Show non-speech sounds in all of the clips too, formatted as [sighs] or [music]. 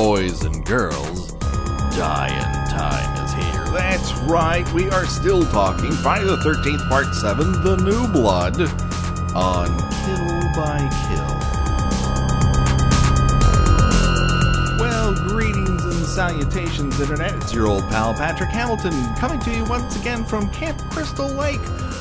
boys and girls, dying time is here. That's right, we are still talking Friday the 13th, Part 7, The New Blood, on Kill by Kill. Well, greetings and salutations, Internet. It's your old pal Patrick Hamilton coming to you once again from Camp Crystal Lake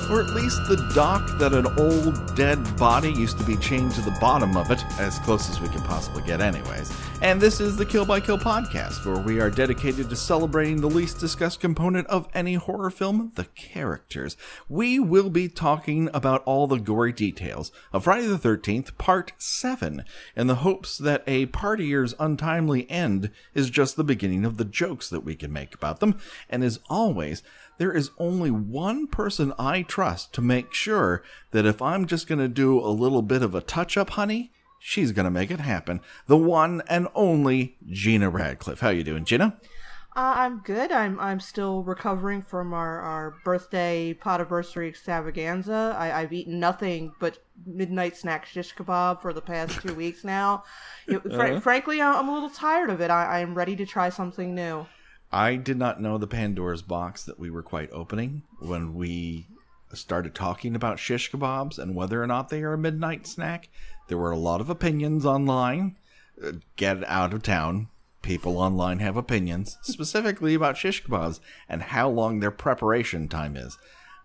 or at least the dock that an old dead body used to be chained to the bottom of it, as close as we can possibly get, anyways. And this is the Kill by Kill podcast, where we are dedicated to celebrating the least discussed component of any horror film the characters. We will be talking about all the gory details of Friday the 13th, Part 7, in the hopes that a partier's untimely end is just the beginning of the jokes that we can make about them. And as always, there is only one person I trust to make sure that if I'm just going to do a little bit of a touch up, honey, she's going to make it happen. The one and only Gina Radcliffe. How you doing, Gina? Uh, I'm good. I'm I'm still recovering from our, our birthday potiversary extravaganza. I, I've eaten nothing but midnight snack shish kebab for the past two [laughs] weeks now. It, fr- uh-huh. Frankly, I'm a little tired of it. I, I'm ready to try something new. I did not know the Pandora's box that we were quite opening when we started talking about shish kebabs and whether or not they are a midnight snack. There were a lot of opinions online. Uh, get out of town. People online have opinions, [laughs] specifically about shish kebabs and how long their preparation time is.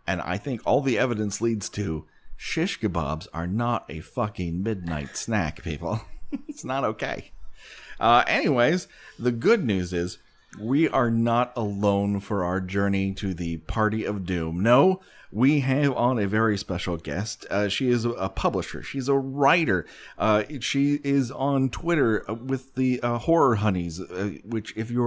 And I think all the evidence leads to shish kebabs are not a fucking midnight snack, people. [laughs] it's not okay. Uh, anyways, the good news is we are not alone for our journey to the Party of Doom. No, we have on a very special guest. Uh, she is a publisher. She's a writer. Uh, she is on Twitter with the uh, Horror Honeys, uh, which if you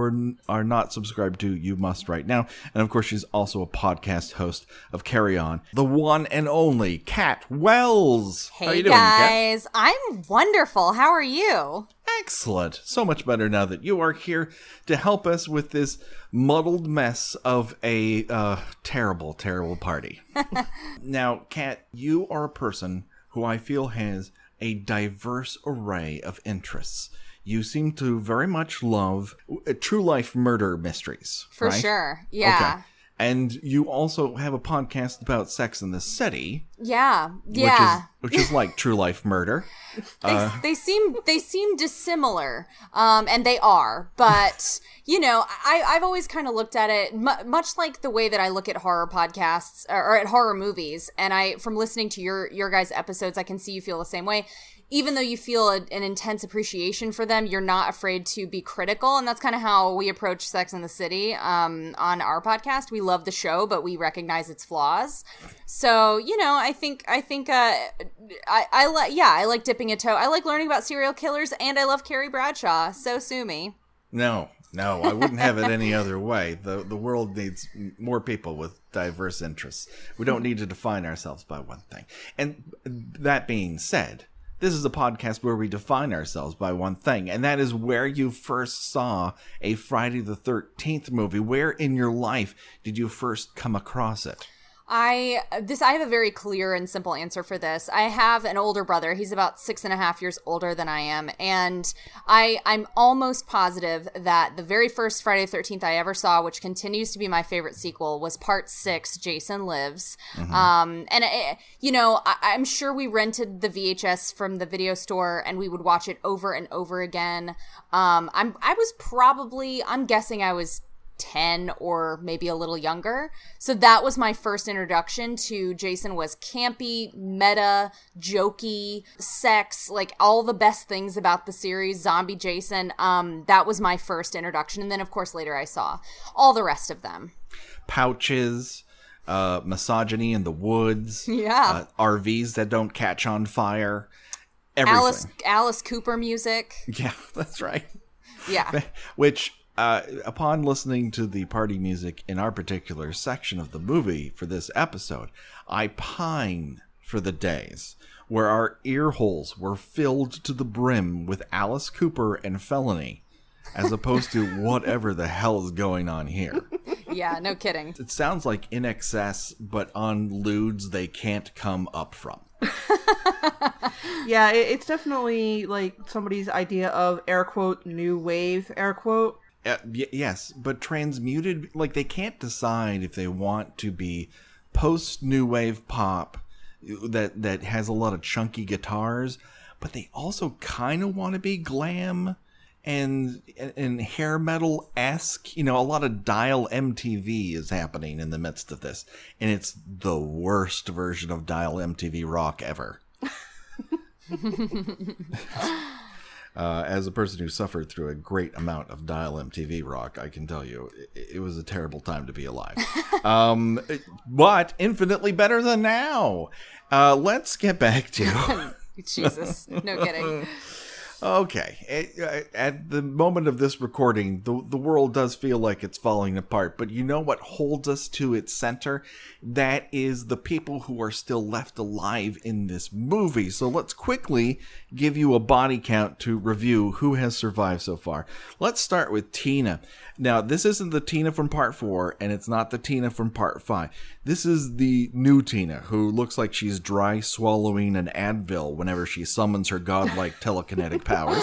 are not subscribed to, you must right now. And of course, she's also a podcast host of Carry On, the one and only Kat Wells. Hey How you doing, guys, Kat? I'm wonderful. How are you? Excellent. So much better now that you are here to help us with this muddled mess of a uh, terrible, terrible party. [laughs] now, Kat, you are a person who I feel has a diverse array of interests. You seem to very much love uh, true life murder mysteries. For right? sure. Yeah. Okay. And you also have a podcast about Sex in the City. Yeah, yeah. Which is, which is like true life murder. [laughs] they, uh, they seem they seem dissimilar, um, and they are. But you know, I I've always kind of looked at it much like the way that I look at horror podcasts or, or at horror movies. And I, from listening to your your guys' episodes, I can see you feel the same way even though you feel a, an intense appreciation for them, you're not afraid to be critical. And that's kind of how we approach Sex in the City um, on our podcast. We love the show, but we recognize its flaws. So, you know, I think, I think, uh, I, I like, yeah, I like dipping a toe. I like learning about serial killers and I love Carrie Bradshaw. So sue me. No, no, I wouldn't have it any other way. The the world needs more people with diverse interests. We don't need to define ourselves by one thing. And that being said, this is a podcast where we define ourselves by one thing, and that is where you first saw a Friday the 13th movie. Where in your life did you first come across it? I this I have a very clear and simple answer for this. I have an older brother. He's about six and a half years older than I am, and I I'm almost positive that the very first Friday the Thirteenth I ever saw, which continues to be my favorite sequel, was Part Six. Jason Lives. Mm-hmm. Um, and it, you know I, I'm sure we rented the VHS from the video store and we would watch it over and over again. Um, I'm I was probably I'm guessing I was 10 or maybe a little younger. So that was my first introduction to Jason was campy, meta, jokey, sex, like all the best things about the series, Zombie Jason. Um that was my first introduction and then of course later I saw all the rest of them. Pouches, uh misogyny in the woods, yeah. Uh, RVs that don't catch on fire. Everything. Alice Alice Cooper music. [laughs] Yeah, that's right. Yeah. [laughs] Which uh, upon listening to the party music in our particular section of the movie for this episode, I pine for the days where our ear holes were filled to the brim with Alice Cooper and felony, as opposed to [laughs] whatever the hell is going on here. Yeah, no kidding. It sounds like INXS, but on lewds they can't come up from. [laughs] yeah, it, it's definitely like somebody's idea of air quote new wave air quote. Uh, y- yes, but transmuted, like they can't decide if they want to be post new wave pop that that has a lot of chunky guitars, but they also kind of want to be glam and and hair metal esque. You know, a lot of dial MTV is happening in the midst of this, and it's the worst version of dial MTV rock ever. [laughs] Uh, as a person who suffered through a great amount of dial MTV rock, I can tell you it, it was a terrible time to be alive. [laughs] um, but infinitely better than now. Uh, let's get back to. [laughs] Jesus, no kidding. [laughs] Okay. At, the moment of this recording, the, the world does feel like it's falling apart, but you know what holds us to its center? That is the people who are still left alive in this movie. So let's quickly give you a body count to review who has survived so far. Let's start with Tina. Now, this isn't the Tina from part four, and it's not the Tina from part five. This is the new Tina, who looks like she's dry swallowing an Advil whenever she summons her godlike [laughs] telekinetic powers.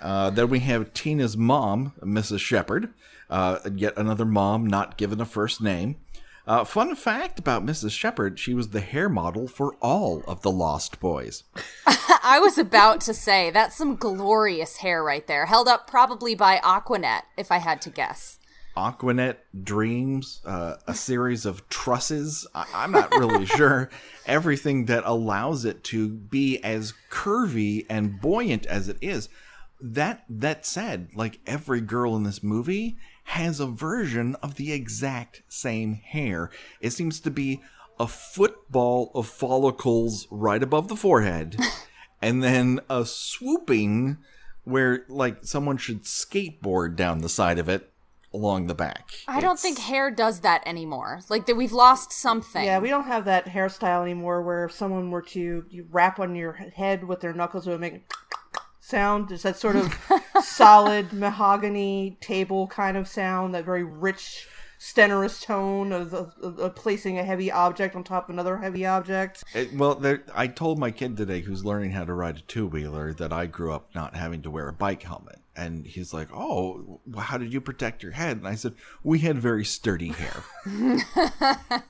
Uh, then we have Tina's mom, Mrs. Shepard, uh, yet another mom not given a first name. Uh, fun fact about Mrs. Shepard, she was the hair model for all of the Lost Boys. [laughs] I was about to say that's some glorious hair right there, held up probably by Aquanet, if I had to guess. Aquanet Dreams, uh, a series of trusses. I- I'm not really [laughs] sure. Everything that allows it to be as curvy and buoyant as it is. That that said, like every girl in this movie has a version of the exact same hair. It seems to be a football of follicles right above the forehead, [laughs] and then a swooping where like someone should skateboard down the side of it along the back. I don't think hair does that anymore. Like that, we've lost something. Yeah, we don't have that hairstyle anymore where if someone were to you rap on your head with their knuckles, it would make sound. Is that sort of [laughs] solid mahogany table kind of sound, that very rich, stenorous tone of, of, of, of placing a heavy object on top of another heavy object. It, well, there, I told my kid today, who's learning how to ride a two wheeler, that I grew up not having to wear a bike helmet, and he's like, "Oh, how did you protect your head?" And I said, "We had very sturdy hair." [laughs]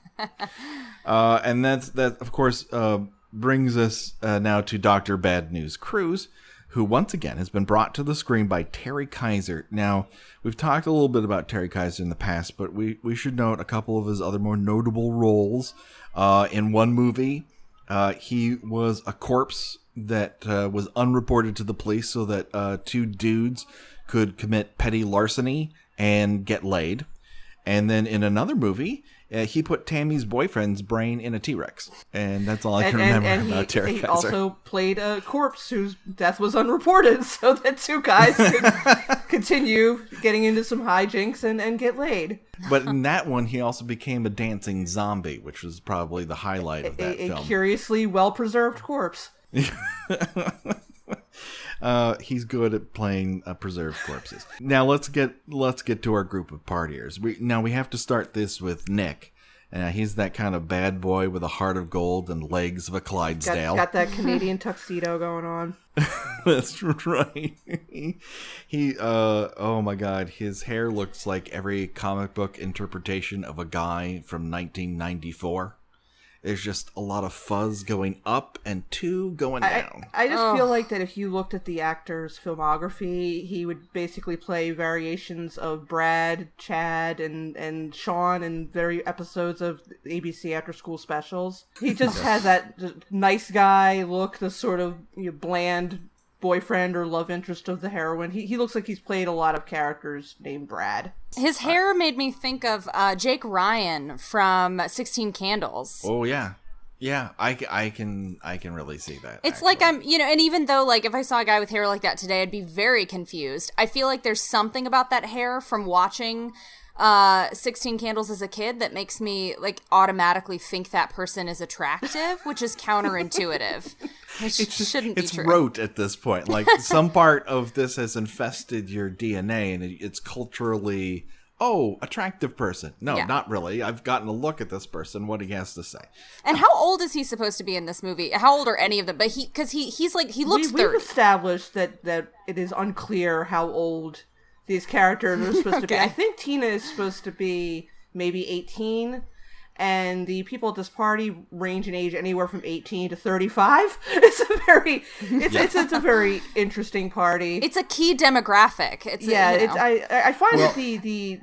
uh, and that's that. Of course, uh, brings us uh, now to Doctor Bad News Crews, who once again has been brought to the screen by Terry Kiser. Now, we've talked a little bit about Terry Kiser in the past, but we we should note a couple of his other more notable roles. Uh, in one movie, uh, he was a corpse that uh, was unreported to the police so that uh, two dudes could commit petty larceny and get laid. And then in another movie, uh, he put Tammy's boyfriend's brain in a T Rex. And that's all I can and, remember and about he, Terry he Kiser. also played a corpse whose death was unreported, [laughs] so that two guys could [laughs] continue getting into some hijinks and, and get laid. but in that one, he also became a dancing zombie, which was probably the highlight of that A, a film. curiously well preserved corpse. [laughs] Uh, he's good at playing uh, preserved corpses. Now let's get let's get to our group of partiers. We now we have to start this with Nick. Uh, he's that kind of bad boy with a heart of gold and legs of a Got, Clydesdale. got that Canadian tuxedo going on. [laughs] That's right. he uh oh my god, his hair looks like every comic book interpretation of a guy from 1994. There's just a lot of fuzz going up and two going I, down. I just feel like that if you looked at the actor's filmography, he would basically play variations of Brad, Chad, and, and Sean in very episodes of ABC after school specials. He [laughs] just has that nice guy look, the sort of you know, bland boyfriend or love interest of the heroine. He, he looks like he's played a lot of characters named Brad. His hair made me think of uh, Jake Ryan from Sixteen Candles. Oh yeah, yeah. I, I can I can really see that. It's like I'm, you know, and even though, like, if I saw a guy with hair like that today, I'd be very confused. I feel like there's something about that hair from watching uh 16 candles as a kid that makes me like automatically think that person is attractive which is counterintuitive [laughs] which shouldn't it's be true rote at this point. Like [laughs] some part of this has infested your DNA, and it's culturally oh, attractive person. No, Yeah. not really. I've gotten a look at this person, what he has to say. And how old is he supposed to be in this movie? How old are any of them? But he, because he, he's like he looks we, we've established that that it is unclear how old these characters are supposed to be. [laughs] I think Tina is supposed to be maybe 18 and the people at this party range in age anywhere from 18 to 35. [laughs] It's a very it's it's, it's a very interesting party. It's a key demographic. It's a- yeah, you it's. I I find Well- that the the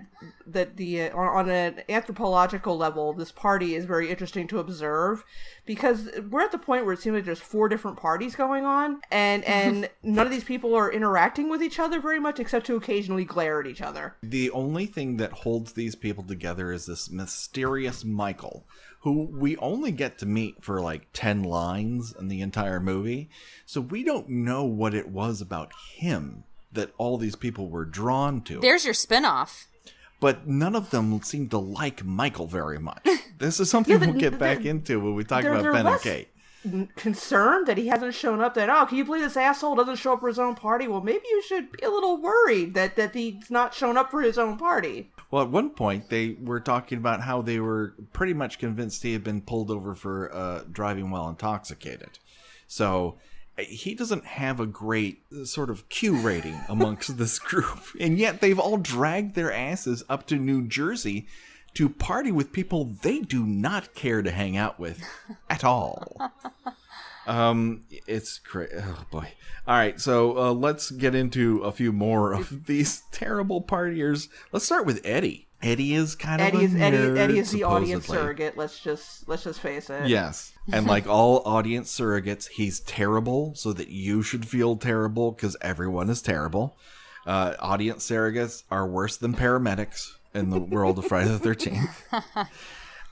that the uh, on, on an anthropological level, this party is very interesting to observe because we're at the point where it seems like there's four different parties going on, and [laughs] and none of these people are interacting with each other very much, except to occasionally glare at each other. The only thing that holds these people together is this mysterious Michael, who we only get to meet for like 10 lines in the entire movie. So we don't know what it was about him that all these people were drawn to. There's your spinoff. But none of them seem to like Michael very much. [laughs] This is something but we'll get back into when we talk they're- about they're Ben and Kate. Concerned that he hasn't shown up. That oh, can you believe this asshole doesn't show up for his own party? Well, maybe you should be a little worried that that he's not shown up for his own party. Well, at one point, they were talking about how they were pretty much convinced he had been pulled over for uh, driving while intoxicated. So he doesn't have a great uh, sort of Q rating amongst [laughs] this group. And yet they've all dragged their asses up to New Jersey to party with people they do not care to hang out with [laughs] at all. Um, it's great. Oh boy. All right, so uh, let's get into a few more of [laughs] these terrible partiers. Let's start with Eddie. Eddie is kind Eddie of is a Eddie, nerd, Eddie is the audience surrogate. Let's just let's just face it. Yes, and like all audience surrogates, he's terrible, so that you should feel terrible because everyone is terrible. Uh, audience surrogates are worse than paramedics in the world of Friday the Thirteenth. [laughs]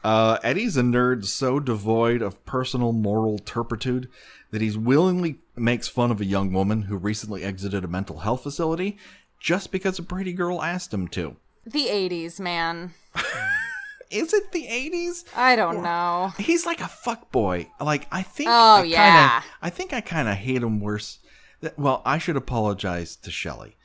Uh, Eddie's a nerd so devoid of personal moral turpitude that he's willingly makes fun of a young woman who recently exited a mental health facility just because a pretty girl asked him to. The 80s, man. [laughs] Is it the 80s? I don't know. He's like a fuck boy. Like I think. Oh, I kinda, yeah. I think I kind of hate him worse. Th- Well, I should apologize to Shelley.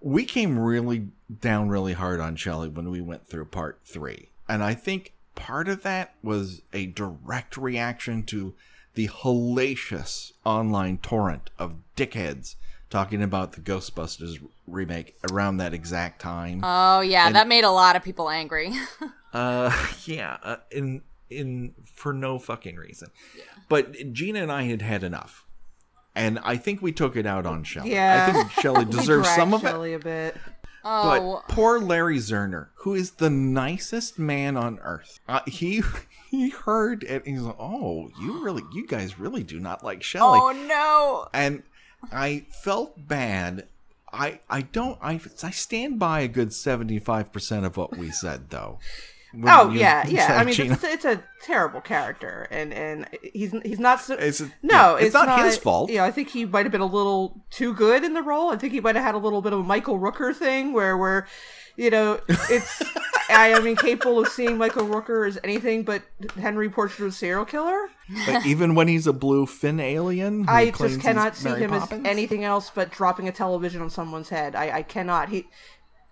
We came really down really hard on Shelley when we went through part three, and I think part of that was a direct reaction to the hellacious online torrent of dickheads talking about the Ghostbusters remake around that exact time. Oh, yeah, that made a lot of people angry. [laughs] Uh, [laughs] yeah, uh, in in for no fucking reason. But Gina and I had had enough, and I think we took it out on Shelly. Yeah. I think Shelly [laughs] deserves some of it. Shelley a bit. oh, But poor Larry Zerner, who is the nicest man on earth, uh, he [laughs] he heard it. And he's like, "Oh, you really, you guys really do not like Shelly." oh no. and I felt bad. I I don't I I stand by a good seventy five percent of what we said though. Oh yeah, [laughs] yeah. I mean, it's, it's a terrible character, and and he's he's not. So, It's a- no, it's it's, not his fault. You know, I think he might have been a little too good in the role. I think he might have had a little bit of a Michael Rooker thing, where where, you know, it's. [laughs] I, am incapable of seeing Michael Rooker as anything but Henry Portrait of a Serial Killer. But [laughs] even when he's a blue fin alien, I just cannot see Mary him Poppins? as anything else but dropping a television on someone's head. I, I cannot. He,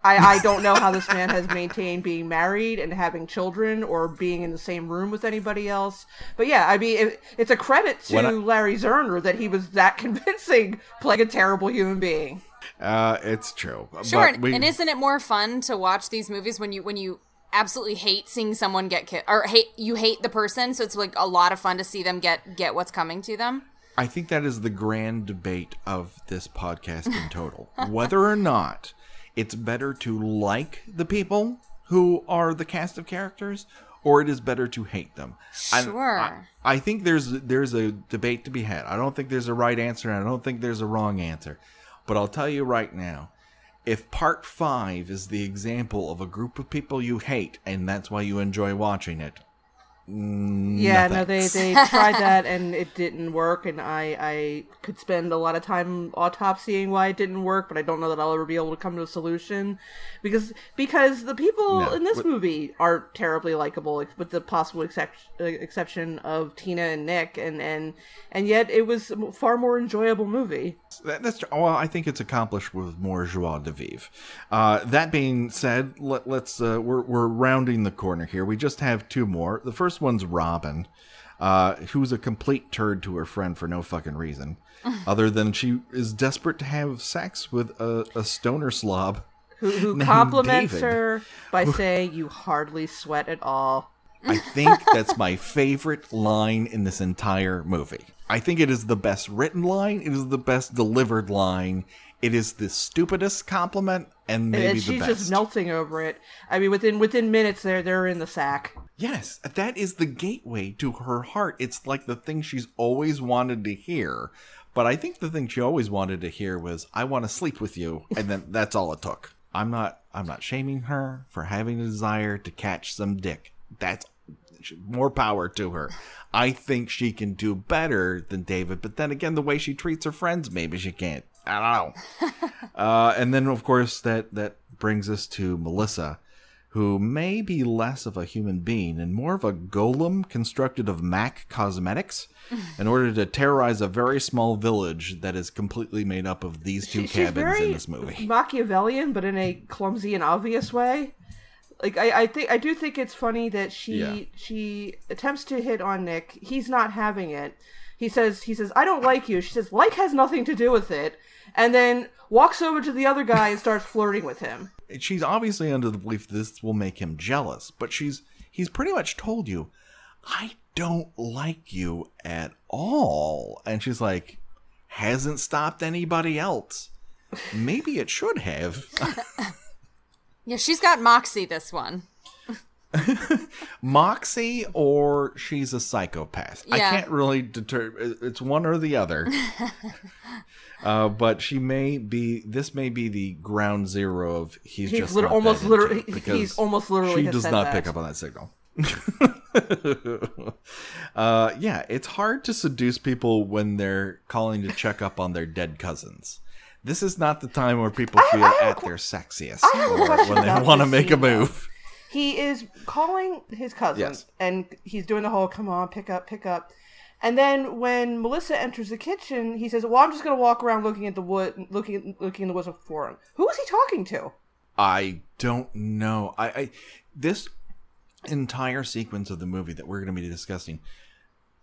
I, I don't know how this man has maintained being married and having children or being in the same room with anybody else. But yeah, I mean, it, it's a credit to I- Larry Zerner that he was that [laughs] convincing, playing a terrible human being. Uh, it's true. Sure, But and, we, and isn't it more fun to watch these movies when you when you absolutely hate seeing someone get killed or hate you hate the person, so it's like a lot of fun to see them get get what's coming to them. I think that is the grand debate of this podcast in total. [laughs] Whether or not it's better to like the people who are the cast of characters or it is better to hate them. Sure. I, I think there's there's a debate to be had. I don't think there's a right answer and I don't think there's a wrong answer. But I'll tell you right now, if part 5 is the example of a group of people you hate and that's why you enjoy watching it, Yeah, no, they they [laughs] tried that and it didn't work, and I I could spend a lot of time autopsying why it didn't work, but I don't know that I'll ever be able to come to a solution because because the people No, in this movie aren't terribly likable, with the possible excep- uh, exception of Tina and Nick, and and and yet it was a far more enjoyable movie. That, that's well. I think it's accomplished with more joie de vivre. Uh, that being said, let, let's uh, we're we're rounding the corner here. We just have two more. The first one's Robin, uh, who's a complete turd to her friend for no fucking reason, [laughs] other than she is desperate to have sex with a, a stoner slob. Who who compliments David. her by saying you hardly sweat at all. I think [laughs] that's my favorite line in this entire movie. I think it is the best written line. It is the best delivered line. It is the stupidest compliment and maybe and the she's best. just melting over it. I mean, within within minutes, they're they're in the sack. Yes, that is the gateway to her heart. It's like the thing she's always wanted to hear. But I think the thing she always wanted to hear was "I want to sleep with you," and then [laughs] that's all it took. I'm not I'm not shaming her for having a desire to catch some dick. That's more power to her. I think she can do better than David, but then again, the way she treats her friends, maybe she can't. I don't know. [laughs] uh, and then, of course, that that brings us to Melissa, who may be less of a human being and more of a golem constructed of Mac cosmetics [laughs] in order to terrorize a very small village that is completely made up of these two She's cabins in this movie. Machiavellian, but in a clumsy and obvious way. Like I, I think I do think it's funny that she Yeah. she attempts to hit on Nick. He's not having it. He says he says I don't like you. She says like has nothing to do with it, and then walks over to the other guy and starts flirting with him. She's obviously under the belief this will make him jealous, but she's he's pretty much told you, I don't like you at all. And she's like, hasn't stopped anybody else. Maybe it should have. [laughs] Yeah, she's got moxie this one. [laughs] Moxie or she's a psychopath. I can't really deter. It's one or the other. [laughs] uh, but she may be. This may be the ground zero of he's, He's just lit- almost literally- he's almost literally She does not that. pick up on that signal. [laughs] uh, yeah, it's hard to seduce people when they're calling to check up on their dead cousins. This is not the time where people feel at qu- their sexiest or when they want to make a move. He is calling his cousin, Yes. and he's doing the whole "come on, pick up, pick up." And then when Melissa enters the kitchen, he says, "Well, I'm just going to walk around looking at the wood, looking looking in the woods for him." Who is he talking to? I don't know. I, I this entire sequence of the movie that we're going to be discussing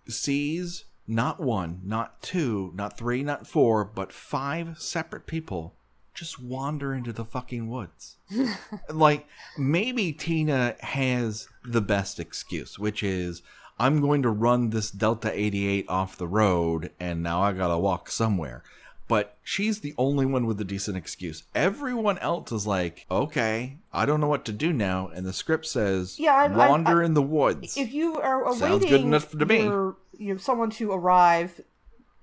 sees not one, not two, not three, not four, but five separate people just wander into the fucking woods. [laughs] like maybe Tina has the best excuse, which is I'm going to run this Delta 88 off the road and now I got to walk somewhere. But she's the only one with a decent excuse. Everyone else is like, okay, I don't know what to do now. And the script says, Yeah, I'm- I'm- wander I- in the woods. If you are Sounds awaiting good enough to me. your, your someone to arrive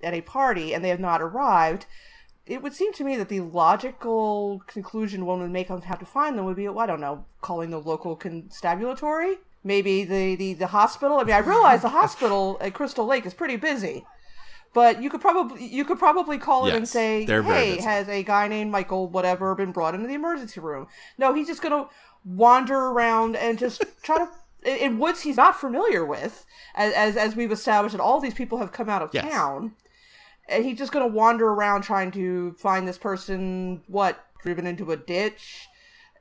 at a party and they have not arrived, it would seem to me that the logical conclusion one would make on how to find them would be, well, I don't know, calling the local constabulary, maybe the, the, the hospital. I mean, I realize the hospital [laughs] at Crystal Lake is pretty busy. But you could probably you could probably call it and say, "Hey, has a guy named Michael whatever been brought into the emergency room?" No, he's just gonna wander around and just try to [laughs] in- in woods he's not familiar with, as as, as we've established that all these people have come out of Yes. town, and he's just gonna wander around trying to find this person. What driven into a ditch?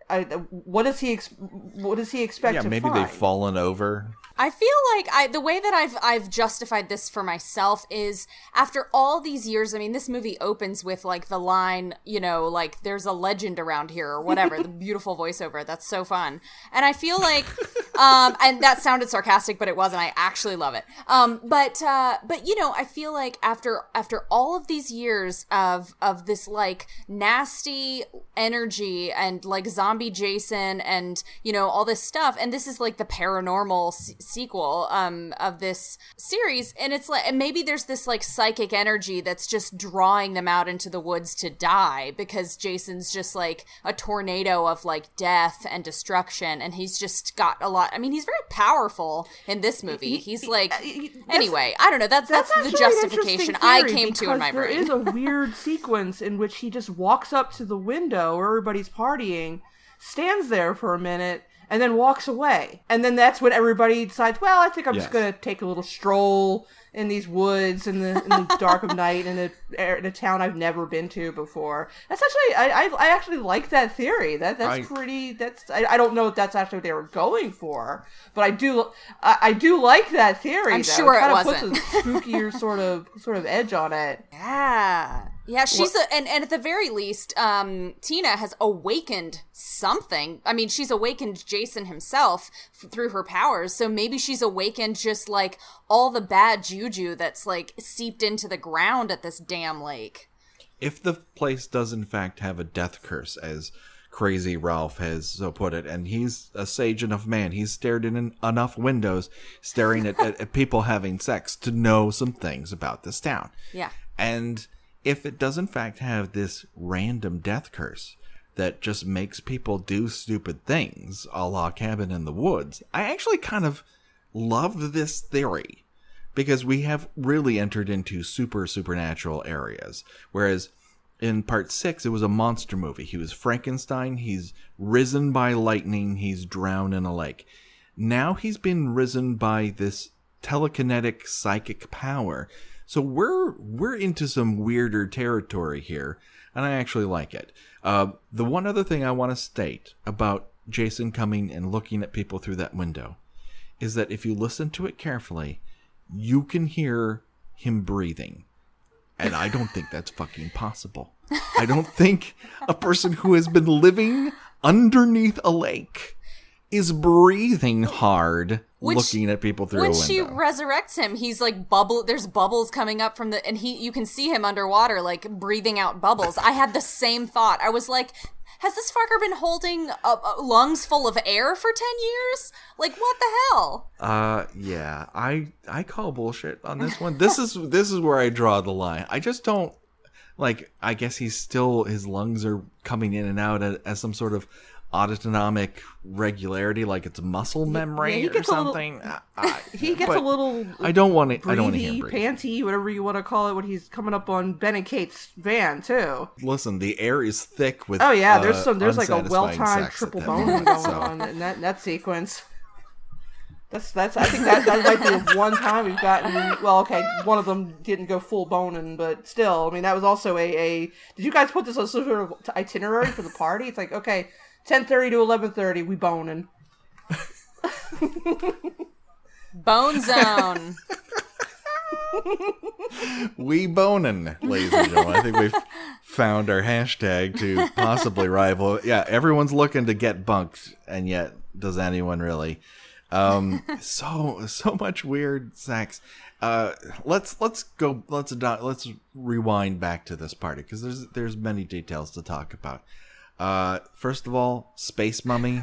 I, what does he ex- what does he expect yeah, maybe find? they've fallen over. I feel like I the way that I've I've justified this for myself is after all these years. I mean, this movie opens with like the line, you know, like "There's a legend around here" or whatever. the [laughs] beautiful voiceover. That's so fun. And I feel like, um, and that sounded sarcastic, but it wasn't. I actually love it. Um, but uh, but you know, I feel like after after all of these years of of this like nasty energy and like zombie Jason and you know all this stuff and this is like the paranormal sequel um of this series and it's like and maybe there's this like psychic energy that's just drawing them out into the woods to die because Jason's just like a tornado of like death and destruction and he's just got a lot I mean he's very powerful in this movie. he's like anyway I don't know that's that's, the justification I came to in my there brain. is a weird sequence in which he just walks up to the window where everybody's partying, stands there for a minute, and then walks away. And then that's when everybody decides, well, I think I'm Yes. just going to take a little stroll in these woods in the, in the [laughs] dark of night in a, er, in a town I've never been to before. That's actually, I, I, I actually like that theory. That That's I- pretty, that's, I, I don't know if that's actually what they were going for, but I do, I, I do like that theory. I'm though. sure it kinda wasn't. Puts a [laughs] spookier sort of, sort of edge on it. Yeah. Yeah, she's a, and, and at the very least, um, Tina has awakened something. I mean, she's awakened Jason himself f- through her powers, so maybe she's awakened just like all the bad juju that's like seeped into the ground at this damn lake. if the place does in fact have a death curse, as Crazy Ralph has so put it, and he's a sage enough man, he's stared in en- enough windows, staring at, at, at people having sex to know some things about this town. [laughs] Yeah. And if it does in fact have this random death curse that just makes people do stupid things, a la Cabin in the Woods, I actually kind of love this theory because we have really entered into super supernatural areas. Whereas in part six, it was a monster movie. He was Frankenstein. He's risen by lightning. He's drowned in a lake. Now he's been risen by this telekinetic psychic power. So we're we're into some weirder territory here, and I actually like it. Uh, the one other thing I want to state about Jason coming and looking at people through that window is that if you listen to it carefully, you can hear him breathing. And I don't think that's fucking possible. I don't think a person who has been living underneath a lake is breathing hard Which- looking at people through when she resurrects him, he's like bubble. There's bubbles coming up from the, and he you can see him underwater, like breathing out bubbles. I had the same thought. I was like, has this fucker been holding uh, lungs full of air for ten years? Like what the hell? Uh yeah, I I call bullshit on this one. This is [laughs] this is where I draw the line. I just don't like I guess he's still his lungs are coming in and out as, as some sort of autonomic regularity like it's muscle memory yeah, or a little- something. [laughs] I- He gets a little I don't want to I don't want to hear breathe. panty, whatever you want to call it, when he's coming up on Ben and Kate's van too. Listen, the air is thick with Oh yeah, there's uh, some there's like a well-timed triple bone moment, going so- on in that, that sequence. That's that's I think that that might be the one time we've gotten well okay one of them didn't go full boning but still I mean that was also a, a did you guys put this as some sort of itinerary for the party it's like okay ten thirty to eleven thirty we boning Bone zone. [laughs] We boning, ladies and gentlemen. I think we've found our hashtag to possibly rival. Yeah, everyone's looking to get bunked, and yet does anyone really? Um, so so much weird sex. Uh, let's let's go. Let's ado- let's rewind back to this party because there's there's many details to talk about. Uh, first of all, space mummy.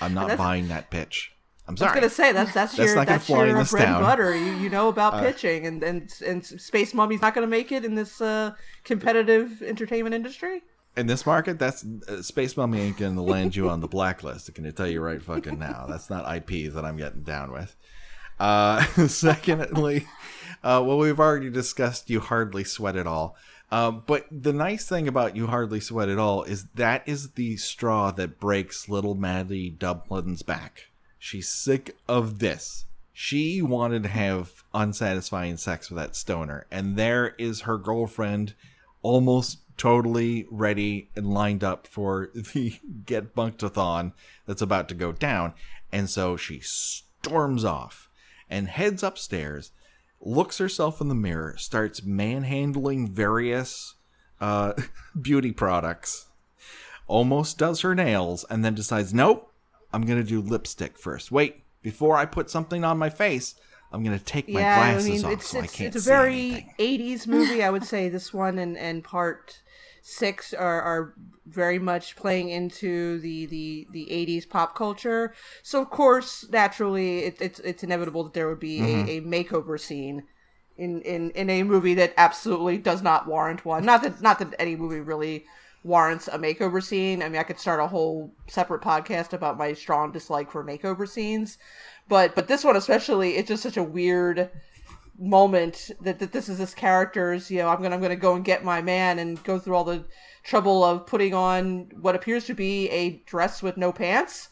I'm not [laughs] buying that pitch. I'm sorry. I was gonna say that's that's, That's your not that's your bread town. Uh, and butter you, you know about pitching and, and and Space Mummy's not gonna make it in this uh, competitive entertainment industry in this market, that's uh, Space Mummy ain't gonna land you on the blacklist. Can I tell you right fucking now? That's not IP that I'm getting down with. Uh, [laughs] secondly, uh, well, we've already discussed you hardly sweat at all. Uh, but the nice thing about you hardly sweat at all is that is the straw that breaks little Maddie Dublin's back. She's sick of this. She wanted to have unsatisfying sex with that stoner, and there is her girlfriend almost totally ready and lined up for the [laughs] get bunked-a-thon that's about to go down. And so she storms off and heads upstairs, looks herself in the mirror, starts manhandling various uh, [laughs] beauty products, almost does her nails, and then decides, nope, I'm going to do lipstick first. Wait, before I put something on my face, I'm going to take my yeah, glasses I mean off it's so I can't it's a very anything. 80s movie I would say this one and and part six are, are very much playing into the, the, the 80s pop culture. So, of course, naturally, it, it's, it's inevitable that there would be Mm-hmm. a, a makeover scene in, in, in a movie that absolutely does not warrant one. Not that not that any movie really warrants a makeover scene. I mean, I could start a whole separate podcast about my strong dislike for makeover scenes, but but this one especially, it's just such a weird moment that, that this is this character's you know i'm gonna i'm gonna go and get my man and go through all the trouble of putting on what appears to be a dress with no pants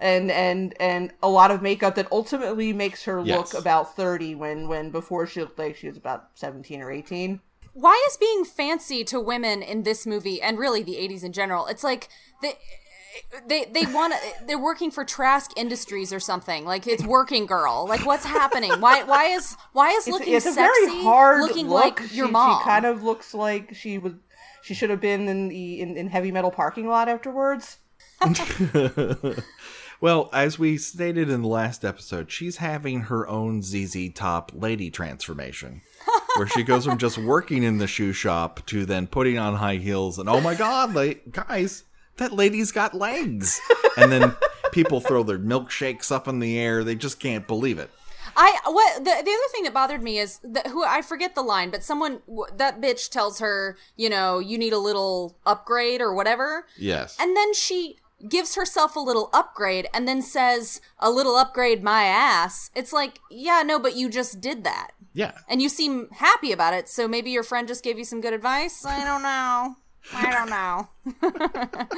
and and and a lot of makeup that ultimately makes her Yes. look about 30 when when before she looked like she was about 17 or 18 Why is being fancy to women in this movie and really the 80s in general? It's like they they they want to they're working for Trask Industries or something. Like it's working girl. Like what's happening? Why why is why is it's, looking it's a sexy very hard looking look like your she, mom? she kind of looks like she was she should have been in the in, in heavy metal parking lot afterwards [laughs] Well, as we stated in the last episode, she's having her own ZZ Top lady transformation, where she goes from just working in the shoe shop to then putting on high heels, and oh my god, like guys, that lady's got legs, [laughs] and then people throw their milkshakes up in the air; they just can't believe it. I what the, the other thing that bothered me is that who I forget the line, but someone that bitch tells her, you know, you need a little upgrade or whatever, Yes, and then she gives herself a little upgrade and then says a little upgrade my ass. It's like, yeah, no, but you just did that. yeah, And you seem happy about it, so maybe your friend just gave you some good advice? I don't know. [laughs] I don't know.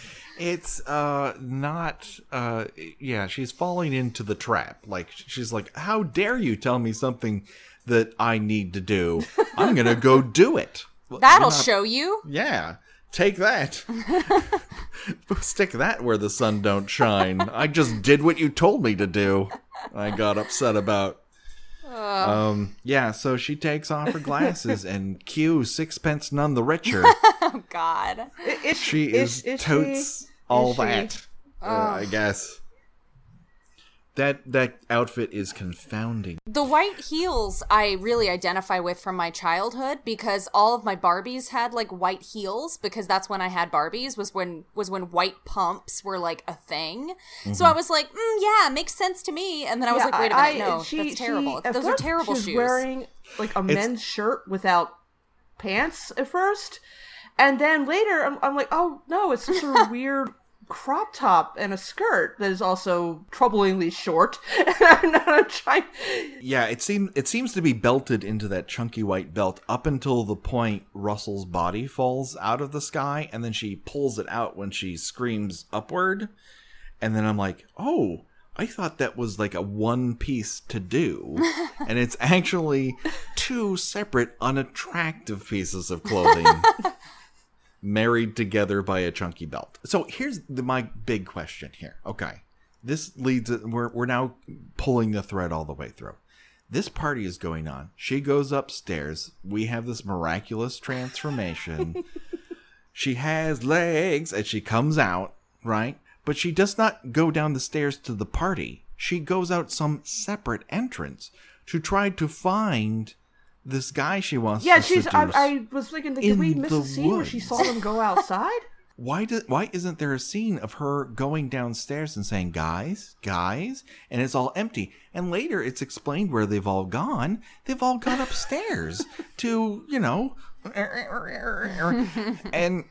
[laughs] it's uh not uh yeah she's falling into the trap. Like she's like how dare you tell me something that i need to do? I'm gonna go do it. That'll not- show you. yeah take that. [laughs] Stick that where the sun don't shine. I just did what you told me to do. I got upset about. Um yeah so she takes off her glasses and [laughs] cue sixpence none the richer [laughs] Oh God. I- is, she is, totes all is she? that. Uh, I guess that that outfit is confounding. The white heels I really identify with from my childhood because all of my Barbies had like white heels because that's when I had Barbies was when was when white pumps were like a thing. So I was like, mm, yeah, makes sense to me. And then I was like, wait a minute, no, that's terrible. at Those are first terrible she was shoes. wearing like a men's shirt without pants at first, and then later I'm, I'm like, oh no, it's just a [laughs] weird crop top and a skirt that is also troublingly short. [laughs] and I'm, I'm trying. Yeah, it seems it seems to be belted into that chunky white belt up until the point Russell's body falls out of the sky, and then she pulls it out when she screams upward, and then I'm like, oh. I thought that was like a one piece to do, [laughs] and it's actually two separate unattractive pieces of clothing married together by a chunky belt. So here's the, my big question here. Okay. This leads we're we're now pulling the thread all the way through. This party is going on. She goes upstairs. We have this miraculous transformation. [laughs] she has legs and she comes out, right? But she does not go down the stairs to the party. She goes out some separate entrance to try to find this guy she wants Yeah, to she's. I, I was thinking, did in we miss a scene where she saw them go [laughs] outside? why do, why isn't there a scene of her going downstairs and saying guys guys and it's all empty. And later it's explained where they've all gone. They've all gone upstairs [laughs] to you know and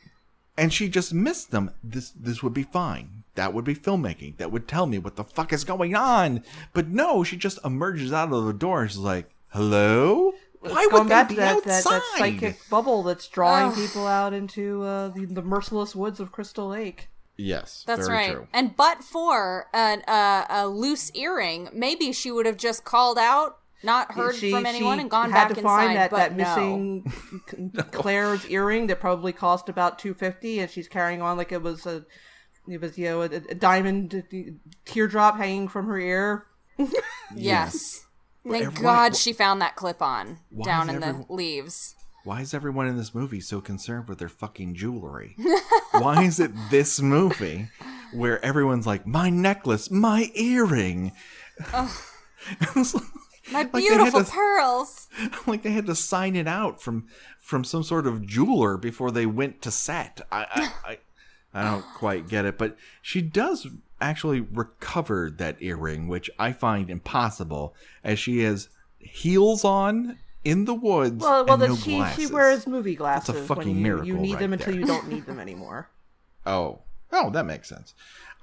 and she just missed them. This this would be fine. That would be filmmaking. That would tell me what the fuck is going on. But no she just emerges out of the door and she's like hello why going would back they to be that, that, that psychic bubble that's drawing people out into uh, the, the merciless woods of Crystal Lake. yes That's very right. true. And but for an, uh, a loose earring, maybe she would have just called out, not heard she, from anyone, she and gone had back to find inside. that, but that no. missing [laughs] Claire's earring that probably cost about two fifty, and she's carrying on like it was a it was you know a, a diamond teardrop hanging from her ear. [laughs] Yes. Thank everyone- God she found that clip on down in everyone- the leaves. Why is everyone in this movie so concerned with their fucking jewelry? [laughs] Why is it this movie where everyone's like, my necklace, my earring? [laughs] My they had beautiful to- pearls. [laughs] like they had to sign it out from from some sort of jeweler before they went to set. I I, I, don't quite get it, but she does actually recover that earring, which I find impossible, as she has heels on in the woods. Well, well, no she glasses. she wears movie glasses. That's a fucking when you, miracle You need right them until there. you don't need them [laughs] anymore. Oh, oh, that makes sense.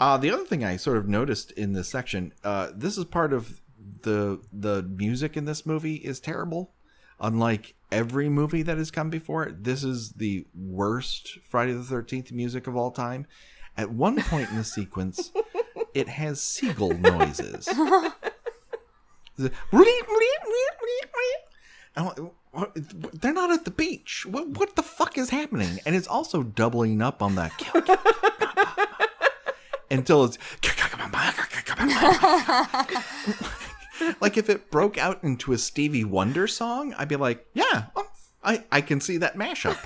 Uh, the other thing I sort of noticed in this section, uh, this is part of the the music in this movie is terrible. Unlike every movie that has come before it, this is the worst Friday the Thirteenth music of all time. At one point in the sequence, it has seagull noises. The- I'm like, what- They're not at the beach. What, what the fuck is happening? And it's also doubling up on that until it's like if it broke out into a Stevie Wonder song, I'd be like, yeah, oh, I I can see that mashup.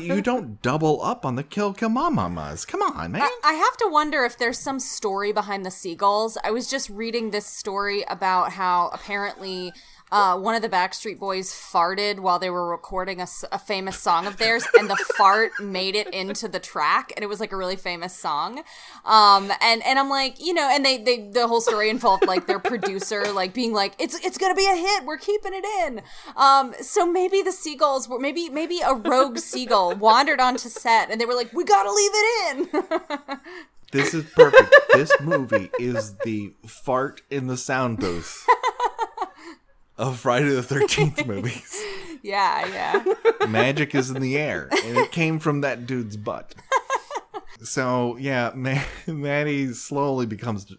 [laughs] you don't double up on the kill kill mamas. Come on, man. I have to wonder if there's some story behind the seagulls. I was just reading this story about how apparently uh, one of the Backstreet Boys farted while they were recording a famous song of theirs, and the fart [laughs] made it into the track, and it was like a really famous song. Um, and and I'm like, you know, and they they the whole story involved like their producer like being like, it's it's gonna be a hit, we're keeping it in. Um, so maybe the seagulls were maybe maybe a rogue seagull wandered onto set, and they were like, we gotta leave it in. This is perfect. this movie is the fart in the sound booth [laughs] of Friday the 13th [laughs] movies. Yeah, yeah. [laughs] Magic is in the air, and it came from that dude's butt. [laughs] So, yeah, Ma- Maddie slowly becomes,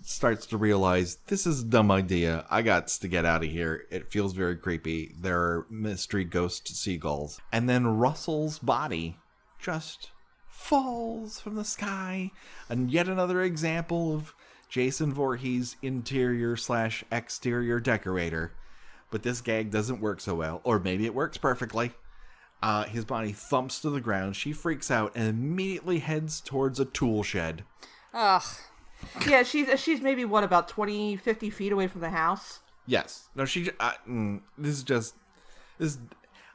starts to realize this is a dumb idea. I got to get out of here. It feels very creepy. There are mystery ghost seagulls. And then Russell's body just falls from the sky. And yet another example of Jason Voorhees interior slash exterior decorator. But this gag doesn't work so well, or maybe it works perfectly. Uh, his body thumps to the ground. She freaks out and immediately heads towards a tool shed. Ugh. yeah, she's she's maybe what about 20, 50 feet away from the house. Yes. No, she. Uh, mm, this is just. This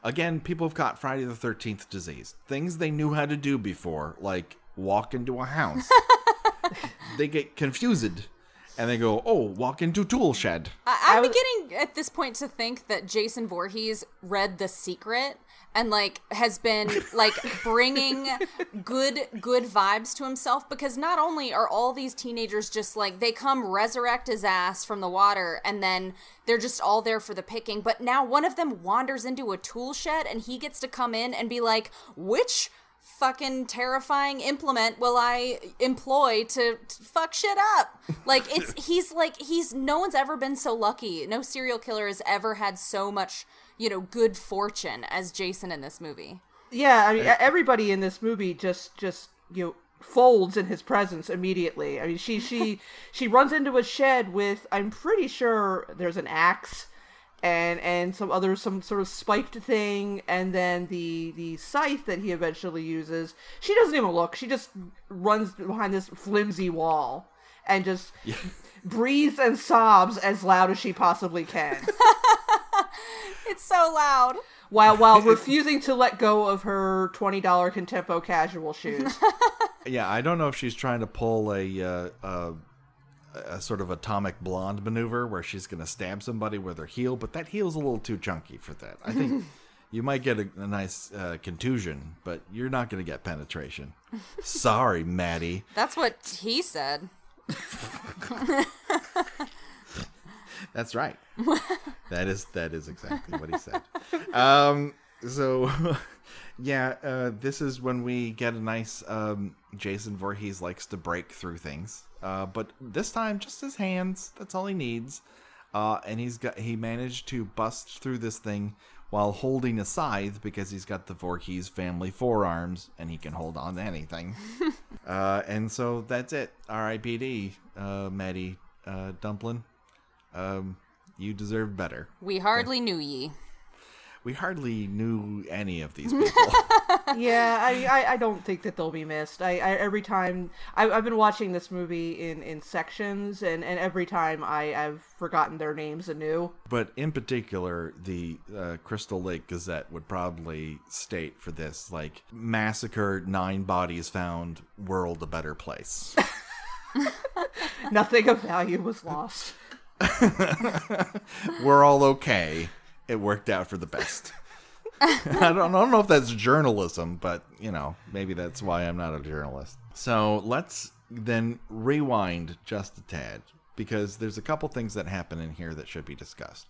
again. People have caught Friday the Thirteenth disease. Things they knew how to do before, like walk into a house. [laughs] [laughs] they get confused, and they go, "Oh, walk into tool shed." I- I'm I was- beginning at this point to think that Jason Voorhees read The Secret and like has been like [laughs] bringing good good vibes to himself because not only are all these teenagers just like they come resurrect his ass from the water and then they're just all there for the picking but now one of them wanders into a tool shed and he gets to come in and be like which fucking terrifying implement will I employ to, to fuck shit up? Like it's [laughs] he's like he's no one's ever been so lucky. No serial killer has ever had so much, you know, good fortune as Jason in this movie. Yeah, I mean everybody in this movie just just you know folds in his presence immediately. I mean she she [laughs] she runs into a shed with I'm pretty sure there's an axe and and some other some sort of spiked thing and then the the scythe that he eventually uses. She doesn't even look. She just runs behind this flimsy wall and just breathes and sobs as loud as she possibly can. [laughs] It's so loud. while while [laughs] refusing to let go of her twenty dollar Contempo casual shoes. [laughs] Yeah, I don't know if she's trying to pull a uh, uh, a sort of atomic blonde maneuver where she's going to stab somebody with her heel, but that heel's a little too chunky for that. I think [laughs] you might get a, a nice uh, contusion, but you're not going to get penetration. Sorry, Maddie. [laughs] That's what he said. [laughs] That's right. that is that is exactly what he said. Um, so, yeah, uh, this is when we get a nice um, Jason Voorhees likes to break through things, uh, but this time just his hands. That's all he needs, uh, and he's got he managed to bust through this thing while holding a scythe because he's got the Voorhees family forearms and he can hold on to anything. [laughs] uh, and so that's it. R.I.P.D. Uh, Maddie uh, Dumplin. Um, you deserve better. We hardly knew ye. we hardly knew any of these people. [laughs] yeah, I, I I don't think that they'll be missed. I, I every time I, I've been watching this movie in, in sections, and, and every time I I've forgotten their names anew. but in particular, the uh, Crystal Lake Gazette would probably state for this like massacre, nine bodies found, world a better place. [laughs] Nothing of value was lost. [laughs] We're all okay. It worked out for the best. [laughs] I don't, I don't know if that's journalism, but you know, maybe that's why I'm not a journalist. So let's then rewind just a tad because there's a couple things that happen in here that should be discussed.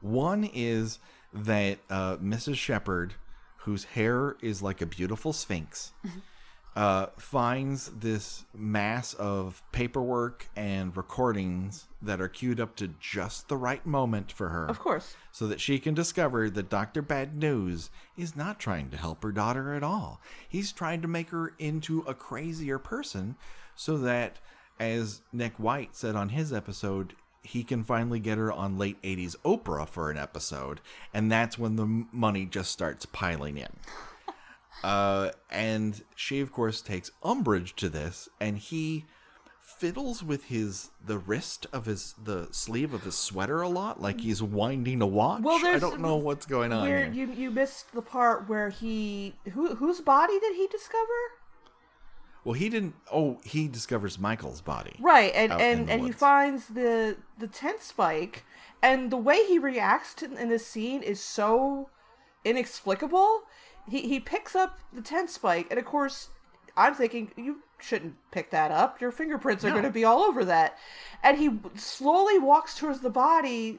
One is that uh, Mrs. Shepard, whose hair is like a beautiful sphinx, uh, finds this mass of paperwork and recordings that are queued up to just the right moment for her Of course. so that she can discover that Dr. Bad News is not trying to help her daughter at all. He's trying to make her into a crazier person so that, as Nick White said on his episode, he can finally get her on late 80s Oprah for an episode, and that's when the money just starts piling in. Uh, and she, of course, takes umbrage to this, and he fiddles with his the wrist of his the sleeve of his sweater a lot, like he's winding a watch. Well, I don't know what's going on Where here. you you missed the part where he who whose body did he discover? Well, he didn't. Oh, he discovers Michael's body. Right, and and, and he finds the the tent spike, and the way he reacts to in this scene is so inexplicable. He he picks up the tent spike, and of course, I'm thinking you shouldn't pick that up. Your fingerprints are No. going to be all over that, and he slowly walks towards the body.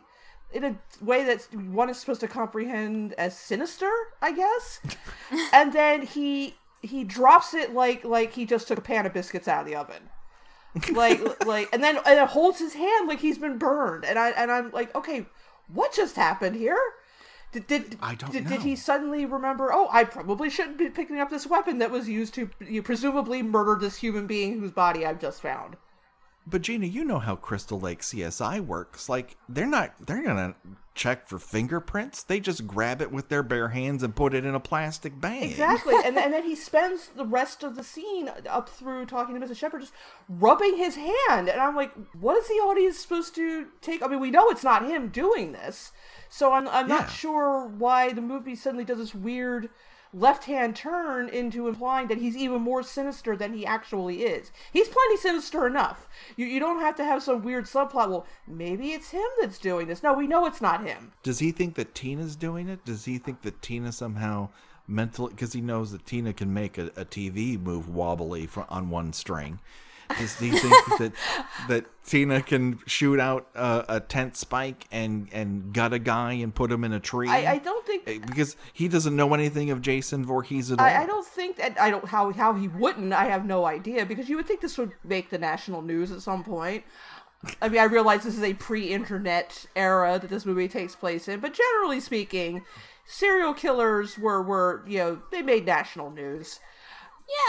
In a way that one is supposed to comprehend as sinister, I guess, [laughs] and then he he drops it like like he just took a pan of biscuits out of the oven like [laughs] like and then and it holds his hand like he's been burned and i and i'm like okay what just happened here did, did, I don't did, know. did he suddenly remember oh i probably shouldn't be picking up this weapon that was used to you presumably murder this human being whose body i've just found But Gena, you know how Crystal Lake CSI works. Like they're not. They're gonna check for fingerprints. They just grab it with their bare hands and put it in a plastic bag. exactly and, then- and then he [laughs] spends the rest of the scene up through talking to mrs shepard just rubbing his hand and i'm like what is the audience supposed to take i mean we know it's not him doing this so i'm, I'm Yeah. not sure why the movie suddenly does this weird left hand turn into implying that he's even more sinister than he actually is. He's plenty sinister enough. You, you don't have to have some weird subplot. Well maybe it's him that's doing this. No we know it's not him. Does he think that Tina's doing it? Does he think that Tina somehow mentally, because he knows that Tina can make a, a TV move wobbly for, on one string? Does he think that that Tina can shoot out a, a tent spike and and gut a guy and put him in a tree? I, I don't think Eh, because he doesn't know anything of Jason Voorhees at all. I, I don't think that I don't how how he wouldn't. I have no idea because you would think this would make the national news at some point. I mean, I realize this is a pre-internet era that this movie takes place in, but generally speaking, serial killers were were you know they made national news.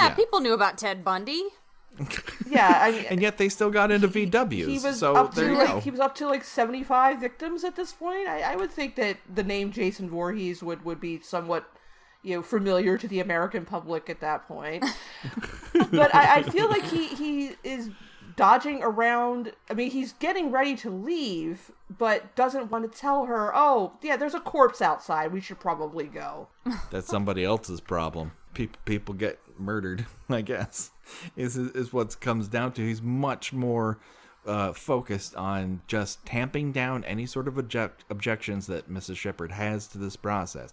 Yeah, Yeah. people knew about Ted Bundy. [laughs] Yeah, I mean, and yet they still got into VWs. he was so up to like go. he was up to like seventy five victims at this point. I, I would think that the name Jason Voorhees would would be somewhat you know familiar to the American public at that point. [laughs] but I, I feel like he he is dodging around. I mean, he's getting ready to leave, but doesn't want to tell her. Oh, yeah, there's a corpse outside. We should probably go. That's somebody else's problem. People people get murdered. [laughs] I guess is is what comes down to. He's much more uh, focused on just tamping down any sort of object, objections that Mrs. Shepard has to this process,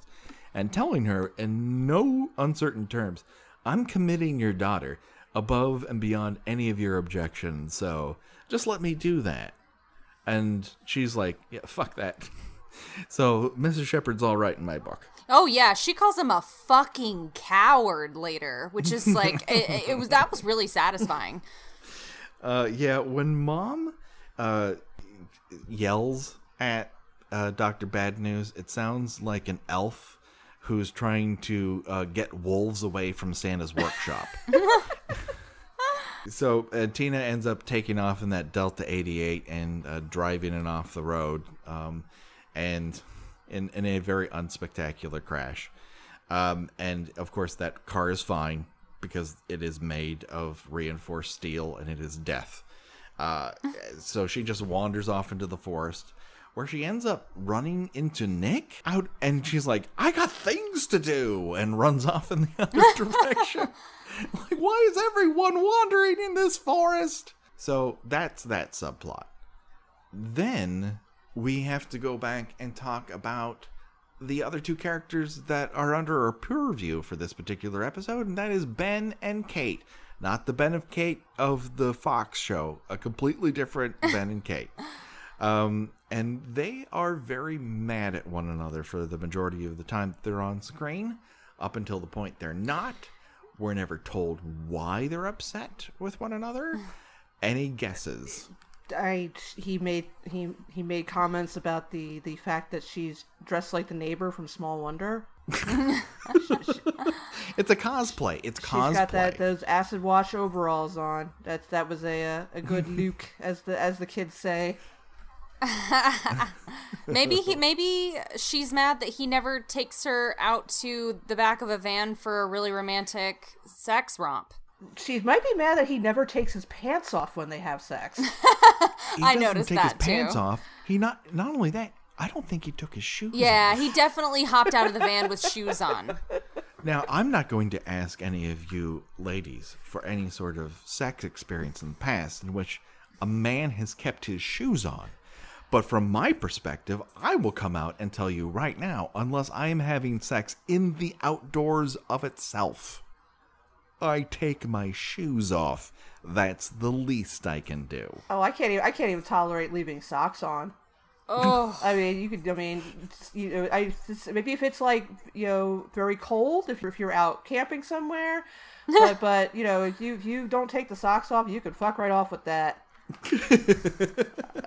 and telling her in no uncertain terms, "I'm committing your daughter above and beyond any of your objections. So just let me do that." And she's like, "Yeah, fuck that." [laughs] So Mrs. Shepard's all right in my book. Oh yeah, she calls him a fucking coward later, which is like [laughs] it, it was that was really satisfying. Uh, yeah, when mom uh, yells at uh, Dr. Bad News, it sounds like an elf who's trying to uh, get wolves away from Santa's workshop. [laughs] so uh, Tina ends up taking off in that Delta 88 and uh, driving it off the road. Um, and in, in a very unspectacular crash. Um, and of course, that car is fine because it is made of reinforced steel and it is death. Uh, so she just wanders off into the forest where she ends up running into Nick out and she's like, I got things to do and runs off in the [laughs] other direction. [laughs] like, why is everyone wandering in this forest? So that's that subplot. Then we have to go back and talk about the other two characters that are under our purview for this particular episode, and that is Ben and Kate. Not the Ben of Kate of the Fox show, a completely different [laughs] Ben and Kate. Um, and they are very mad at one another for the majority of the time that they're on screen, up until the point they're not. We're never told why they're upset with one another. [sighs] Any guesses? I he made he he made comments about the the fact that she's dressed like the neighbor from Small Wonder. [laughs] It's a cosplay. It's cosplay. She's got that those acid wash overalls on. That's that was a a, a good [laughs] Luke, as the as the kids say. [laughs] maybe he maybe she's mad that he never takes her out to the back of a van for a really romantic sex romp. She might be mad that he never takes his pants off when they have sex. [laughs] He I doesn't noticed take his that, pants off. He not not only that. I don't think he took his shoes. Yeah, off. he definitely hopped out of the van with shoes on. [laughs] Now, I'm not going to ask any of you ladies for any sort of sex experience in the past in which a man has kept his shoes on. But from my perspective, I will come out and tell you right now, unless I am having sex in the outdoors of itself, I take my shoes off. That's the least I can do. oh, I can't even I can't even tolerate leaving socks on. Oh, I mean, you could. I mean, you know, I maybe if it's like you know very cold, if you're if you're out camping somewhere, [laughs] but but you know if you if you don't take the socks off, you could fuck right off with that.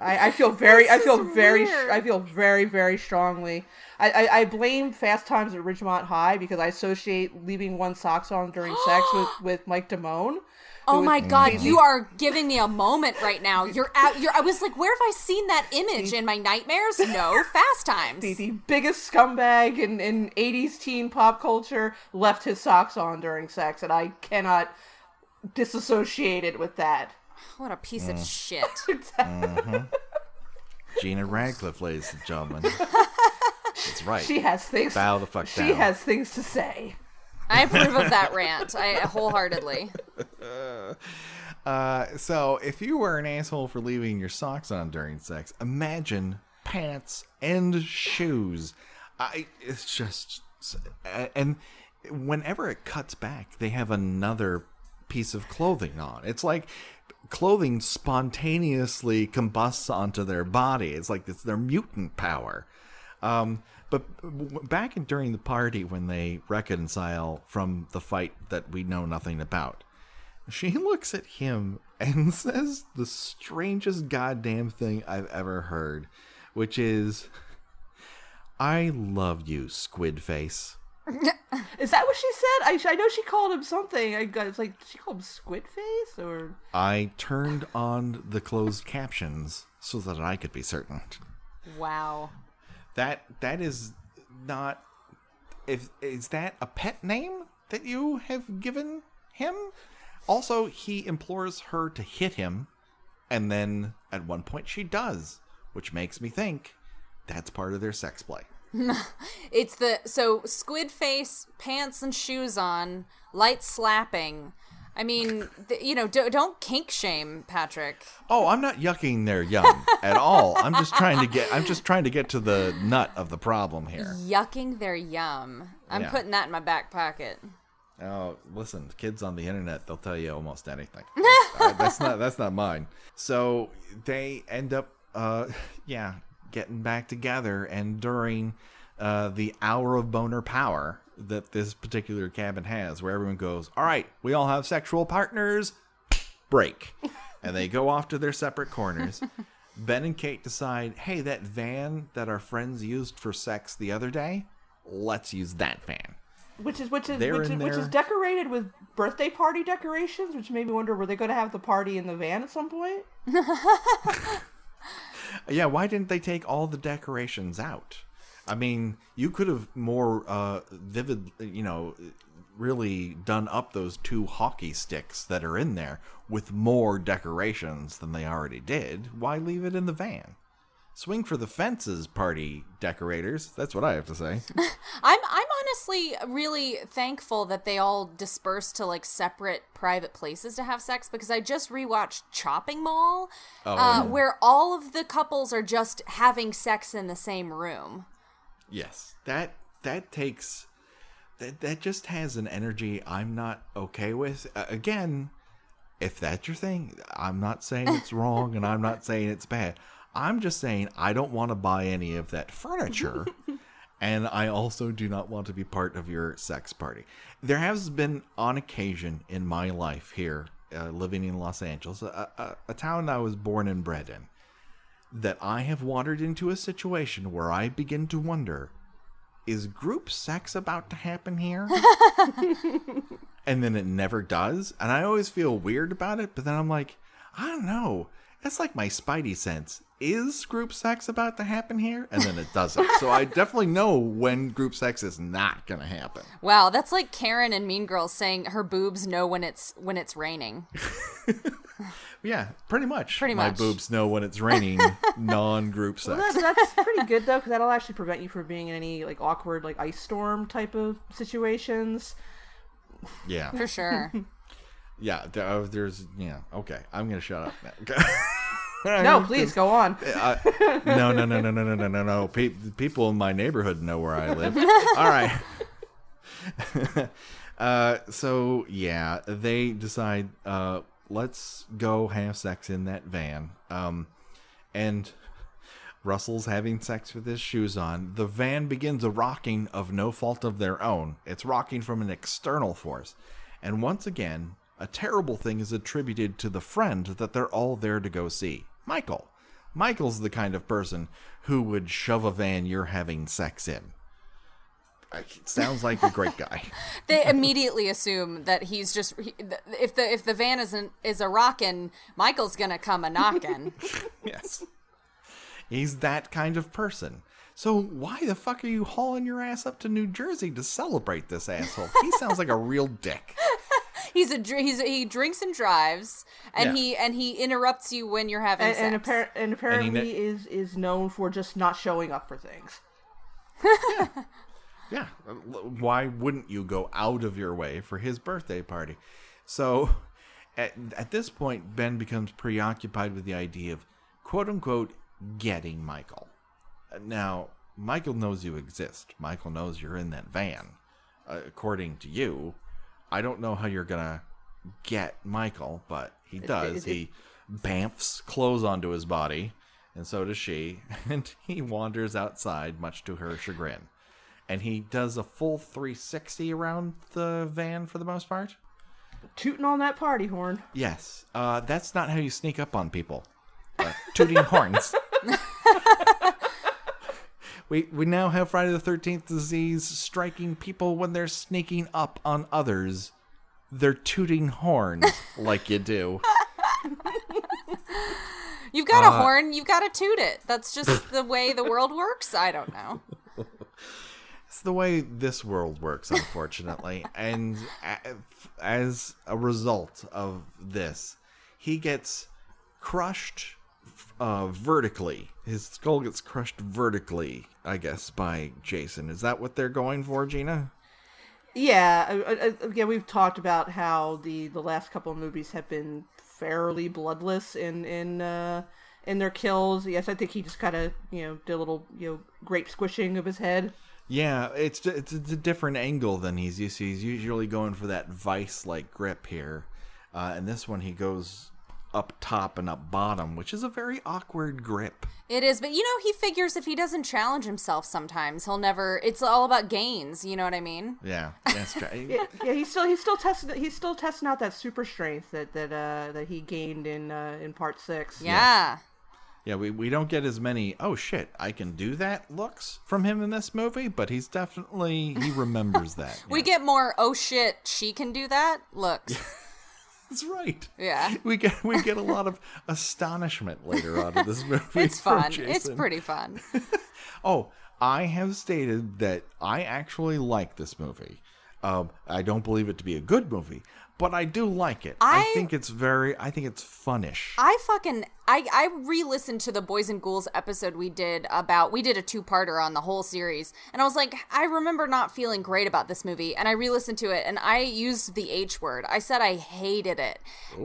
I, I feel very, I feel very, weird. I feel very, very strongly. I, I, I blame Fast Times at Ridgemont High because I associate leaving one socks on during sex with, [gasps] with Mike Damone. oh my God! crazy. You are giving me a moment right now. You're at. You're. I was like, where have I seen that image in my nightmares? No, [laughs] Fast Times. the, the biggest scumbag in, in 80s teen pop culture left his socks on during sex, and I cannot disassociate it with that. What a piece of shit. [laughs] Gena Radcliffe, ladies and gentlemen. That's right. She has things. Bow the fuck she down. She has things to say. I approve of that rant. I wholeheartedly. [laughs] Uh, so if you were an asshole for leaving your socks on during sex, imagine pants and shoes. I it's just and whenever it cuts back, they have another piece of clothing on. It's like clothing spontaneously combusts onto their body. It's like it's their mutant power. Um, but back in, during the party when they reconcile from the fight that we know nothing about, she [laughs] looks at him and [laughs] says the strangest goddamn thing I've ever heard, which is, I love you, squid face. [laughs] Is that what she said? I, I know she called him something. I got it's like she called him Squid Face or I turned on the closed captions so that I could be certain. Wow. That that is not if is that a pet name that you have given him? Also, he implores her to hit him, and then at one point she does, which makes me think that's part of their sex play. [laughs] It's the so squid face, pants and shoes on, light slapping. I mean, th- you know, do, don't kink shame Patrick. Oh, I'm not yucking their yum [laughs] at all. I'm just trying to get I'm just trying to get to the nut of the problem here. Yucking their yum. I'm Yeah. putting that in my back pocket. Oh, listen, kids on the internet, they'll tell you almost anything. [laughs] Uh, that's not that's not mine. So they end up uh yeah, getting back together and during uh the hour of boner power that this particular cabin has where everyone goes, "All right, we all have sexual partners." Break. [laughs] and they go off to their separate corners. [laughs] Ben and Kate decide, "Hey, that van that our friends used for sex the other day, let's use that van." which is which is They're which is, in which is decorated with birthday party decorations, which made me wonder were they going to have the party in the van at some point? [laughs] Yeah, why didn't they take all the decorations out? I mean, you could have more uh, vivid, you know, really done up those two hockey sticks that are in there with more decorations than they already did. Why leave it in the van? Swing for the fences, party decorators. That's what I have to say. [laughs] I'm I'm honestly really thankful that they all dispersed to like separate private places to have sex because I just rewatched Chopping Mall, Oh, uh, yeah. where all of the couples are just having sex in the same room. Yes, that that takes that that just has an energy I'm not okay with. Uh, again, if that's your thing, I'm not saying it's [laughs] wrong and I'm not saying it's bad. I'm just saying I don't want to buy any of that furniture. [laughs] and I also do not want to be part of your sex party. There has been on occasion in my life here, uh, living in Los Angeles, a, a, a town I was born and bred in, that I have wandered into a situation where I begin to wonder is group sex about to happen here? [laughs] and then it never does. And I always feel weird about it, but then I'm like, I don't know. That's like my spidey sense. Is group sex about to happen here? And then it doesn't. so I [laughs] definitely know when group sex is not going to happen. Wow, that's like Karen and Mean Girls saying her boobs know when it's when it's raining. [laughs] Yeah, pretty much. Pretty My much. boobs know when it's raining [laughs] non group sex. Well, that, that's pretty good though, because that'll actually prevent you from being in any like awkward like ice storm type of situations. yeah. For sure. Yeah. There, uh, there's, yeah. Okay. I'm going to shut up now. [laughs] No, please go on. [laughs] Uh, no, no, no, no, no, no, no, no, no. Pe- people in my neighborhood know where I live. [laughs] All right. uh, so yeah, they decide, uh, let's go have sex in that van. Um, and Russell's having sex with his shoes on. The van begins a rocking of no fault of their own. It's rocking from an external force. And once again, a terrible thing is attributed to the friend that they're all there to go see Michael. Michael's the kind of person who would shove a van you're having sex in. It sounds like a great guy. [laughs] they immediately assume that he's just he, if the if the van isn't is a rockin', Michael's gonna come a knockin'. [laughs] yes. He's that kind of person. So why the fuck are you hauling your ass up to New Jersey to celebrate this asshole? He sounds like a real dick. [laughs] he's a he's a, he drinks and drives, and Yeah. he and he interrupts you when you're having And, sex. and, appar- and apparently kn- is is known for just not showing up for things. [laughs] Yeah. Why wouldn't you go out of your way for his birthday party? So at, at this point, Ben becomes preoccupied with the idea of quote unquote getting Michael. Now, Michael knows you exist. Michael knows you're in that van. Uh, according to you, I don't know how you're going to get Michael, but he does. he bamfs clothes onto his body, and so does she, [laughs] and he wanders outside, much to her chagrin and he does a full 360 around the van for the most part. Tooting on that party horn. Yes, uh, that's not how you sneak up on people. Uh, tooting horns. [laughs] we we now have Friday the Thirteenth disease striking people when they're sneaking up on others. They're tooting horns [laughs] like you do. You've got Uh, a horn, you've got to toot it. That's just [laughs] the way the world works. I don't know. [laughs] It's the way this world works, unfortunately. and a- as a result of this, he gets crushed uh, vertically. His skull gets crushed vertically, I guess, by Jason. Is that what they're going for, Gena? Yeah, again, we've talked about how the the last couple of movies have been fairly bloodless in in uh, in their kills. Yes, I think he just kind of you know did a little you know great squishing of his head. Yeah, it's it's, it's a different angle than he's used to. He's usually going for that vice-like grip here, uh, and this one he goes up top and up bottom, which is a very awkward grip. It is, but you know, he figures if he doesn't challenge himself sometimes, he'll never. It's all about gains. You know what I mean? Yeah, that's true. [laughs] Yeah, yeah, he's still he's still testing he's still testing out that super strength that that uh, that he gained in uh, in part six. Yeah. Yeah, we, we don't get as many, oh shit, I can do that looks from him in this movie, but he's definitely, he remembers [laughs] that. We yeah. get more, oh shit, she can do that looks. [laughs] That's right. Yeah. [laughs] We get we get a lot of astonishment later on in this [laughs] movie. It's fun. It's pretty fun. [laughs] Oh, I have stated that I actually like this movie. Um, I don't believe it to be a good movie, but I do like it. I, I- think it's very. I think it's funnish. I fucking I I re-listened to the Boys and Ghouls episode we did about we did a two-parter on the whole series and I was like I remember not feeling great about this movie and I re-listened to it and I used the H word. I said I hated it.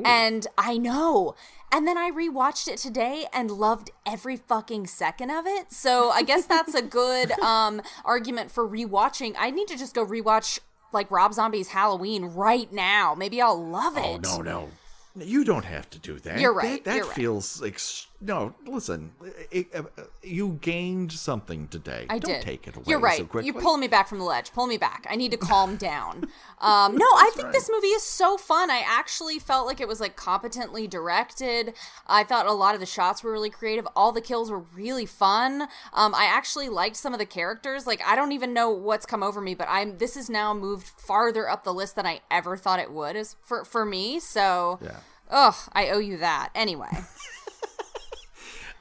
And I know. And then I rewatched it today and loved every fucking second of it. So I guess that's a good [laughs] um argument for rewatching. I need to just go rewatch like Rob Zombie's Halloween right now. Maybe I'll love oh, it. Oh no, no. You don't have to do that. You're right, That, that you're right. feels like no. Listen, it, uh, you gained something today. I don't did. take it away. You're right. So. You're pulling me back from the ledge. Pull me back. I need to calm [laughs] down. Um, no, I think this movie is so fun. I actually felt like it was like competently directed. I thought a lot of the shots were really creative. All the kills were really fun. Um, I actually liked some of the characters. Like I don't even know what's come over me, but I'm this has now moved farther up the list than I ever thought it would. Is for for me. So. Yeah. Ugh, I owe you that. Anyway. [laughs]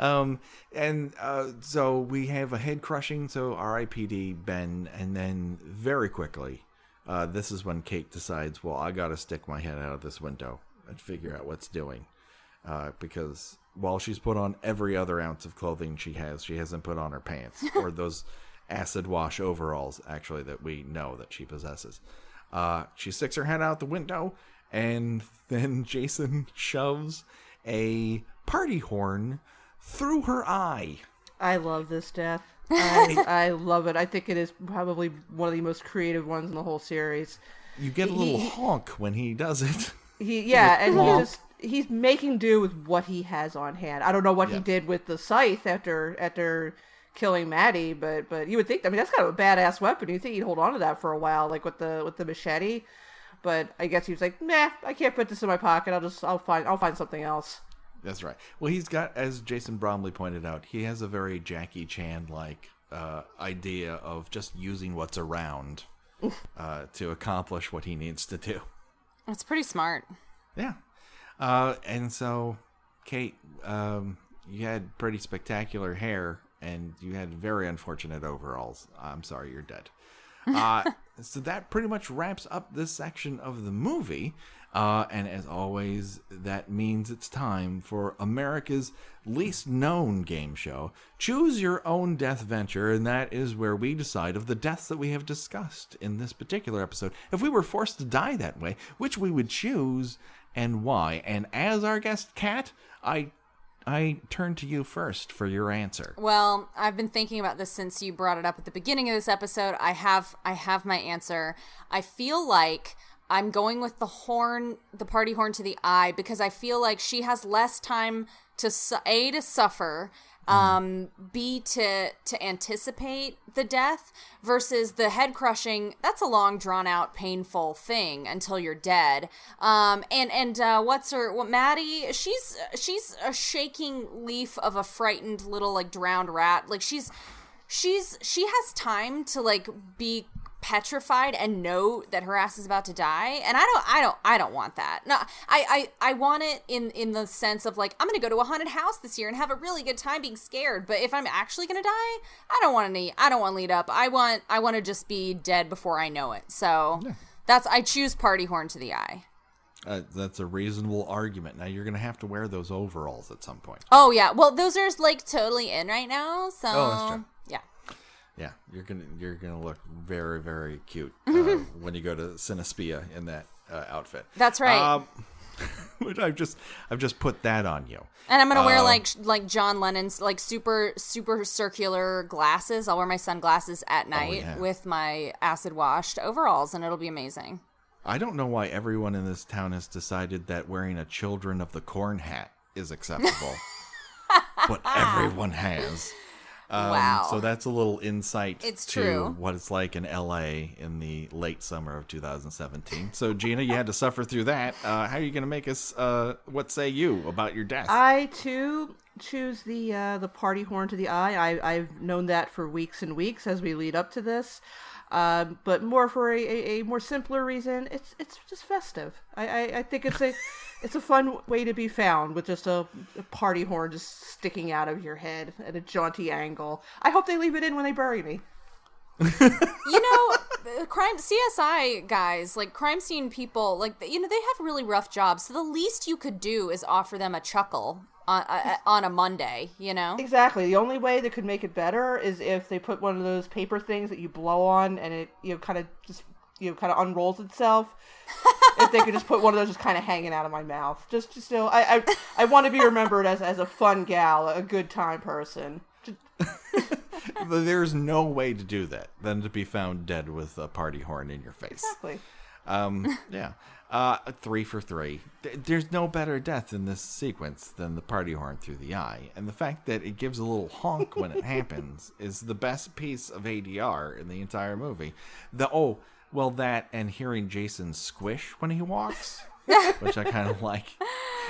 Um, and uh, so we have a head crushing. So R.I.P.D. Ben, and then very quickly, uh, this is when Kate decides, well, I got to stick my head out of this window and figure out what's doing, uh, because while she's put on every other ounce of clothing she has, she hasn't put on her pants [laughs] or those acid wash overalls. Actually, that we know that she possesses. Uh, she sticks her head out the window, and [laughs] then Jason shoves a party horn through her eye. I love this death. [laughs] I, I love it. I think it is probably one of the most creative ones in the whole series. You get a little honk when he does it. He [laughs] yeah, and he just he's making do with what he has on hand. I don't know what he did with the scythe after after killing Maddie, but but you would think I mean that's kind of a badass weapon. You think he'd hold on to that for a while, like with the with the machete. But I guess he was like, nah, I can't put this in my pocket. I'll just I'll find I'll find something else. That's right. Well, he's got, as Jason Bromley pointed out, he has a very Jackie Chan like uh, idea of just using what's around uh, to accomplish what he needs to do. It's pretty smart. Yeah. Uh, and so, Kate, um, you had pretty spectacular hair and you had very unfortunate overalls. I'm sorry, you're dead. Uh, [laughs] so that pretty much wraps up this section of the movie. Uh, and as always, that means it's time for America's least known game show. Choose your own death venture, and that is where we decide of the deaths that we have discussed in this particular episode. If we were forced to die that way, which we would choose and why. And as our guest, Kat, I I turn to you first for your answer. Well, I've been thinking about this since you brought it up at the beginning of this episode. I have I have my answer. I feel like I'm going with the horn, the party horn to the eye because I feel like she has less time to su- a to suffer, um, b to to anticipate the death versus the head crushing. That's a long, drawn out, painful thing until you're dead. Um, and and uh, what's her? What Maddie? She's she's a shaking leaf of a frightened little like drowned rat. Like she's she's she has time to like be petrified and know that her ass is about to die. And i don't i don't i don't want that. No i i, I want it in in the sense of like i'm gonna go to a haunted house this year and have a really good time being scared. But if i'm actually gonna die i don't want any i don't want lead up. I want i want to just be dead before i know it. So that's i choose party horn to the eye. Uh, that's a reasonable argument. Now you're going to have to wear those overalls at some point. oh yeah. Well those are like totally in right now. So Oh, that's true. Yeah you're gonna you're gonna look very very cute [laughs] uh, when you go to Cinespia in that uh, outfit. That's right. Um, [laughs] which I've just I've just put that on you. And I'm gonna wear Uh, like like John Lennon's like super super circular glasses. I'll wear my sunglasses at night Oh, yeah. with my acid washed overalls, and it'll be amazing. I don't know why everyone in this town has decided that wearing a Children of the Corn hat is acceptable, [laughs] but everyone has. Um, Wow. So that's a little insight It's to true. what it's like in LA in the late summer of 2017. So Gena, you had to suffer through that. Uh, how are you going to make us? Uh, what say you about your death? I too choose the uh, the party horn to the eye. I, I've known that for weeks and weeks as we lead up to this, um, but more for a, a, a more simpler reason. It's it's just festive. I, I, I think it's a It's a fun way to be found with just a, a party horn just sticking out of your head at a jaunty angle. I hope they leave it in when they bury me. you know, the [laughs] crime CSI guys, like crime scene people, like you know, they have really rough jobs. So the least you could do is offer them a chuckle on uh, on a Monday. You know, Exactly. The only way that could make it better is if they put one of those paper things that you blow on and it you know kind of just you know kind of unrolls itself. [laughs] if they could just put one of those just kind of hanging out of my mouth, just just you know, I I, I want to be remembered as as a fun gal, a good time person. [laughs] There's no way to do that than to be found dead with a party horn in your face. Exactly. Um, [laughs] yeah. Uh, three for three. There's no better death in this sequence than the party horn through the eye. And the fact that it gives a little honk when it happens is the best piece of ADR in the entire movie. The oh, well, that and hearing Jason squish when he walks, [laughs] which I kind of like.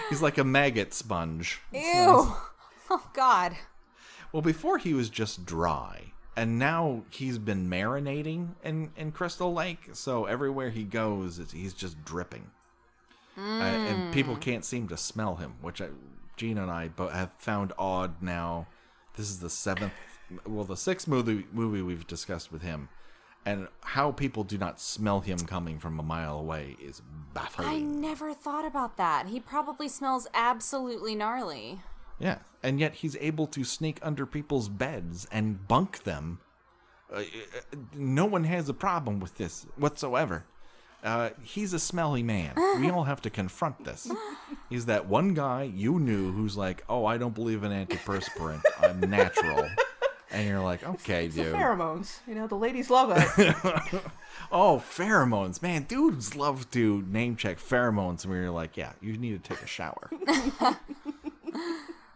He's like a maggot sponge. It's ew. nice. [laughs] Oh God. Well, before he was just dry, and now he's been marinating in, in Crystal Lake. So everywhere he goes, it's, he's just dripping, Uh, and people can't seem to smell him, which I, Gena and I both have found odd. Now, this is the seventh, well, the sixth movie movie we've discussed with him, and how people do not smell him coming from a mile away is baffling. I never thought about that. He probably smells absolutely gnarly. Yeah, and yet he's able to sneak under people's beds and bunk them. Uh, uh, no one has a problem with this whatsoever. Uh, he's a smelly man. We all have to confront this. He's that one guy you knew who's like, "Oh, I don't believe in antiperspirant. I'm natural." [laughs] And you're like, "Okay, It's the dude." pheromones. You know, the ladies love it. [laughs] Oh, pheromones, man! Dudes love to name check pheromones, where you're like, "Yeah, you need to take a shower." [laughs]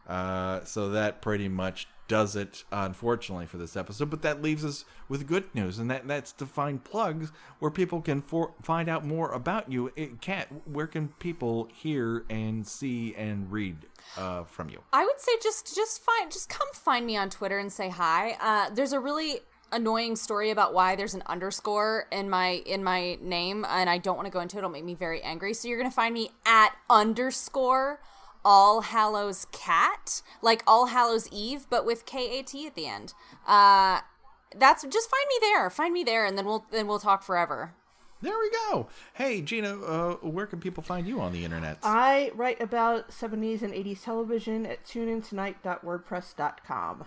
uh, so that pretty much does it, unfortunately, for this episode. But that leaves us with good news, and that that's to find plugs where people can for, find out more about you. It, Kat, where can people hear and see and read uh, from you? I would say just just find just come find me on Twitter and say hi. Uh, there's a really annoying story about why there's an underscore in my in my name, and I don't want to go into it. It'll make me very angry. So you're gonna find me at underscore All Hallows Kat, like All Hallows Eve, but with K A T at the end. Uh, that's just find me there. Find me there, and then we'll then we'll talk forever. There we go. Hey, Gena, uh, where can people find you on the internet? I write about 70s and 80s television at tuneintonight.wordpress.com.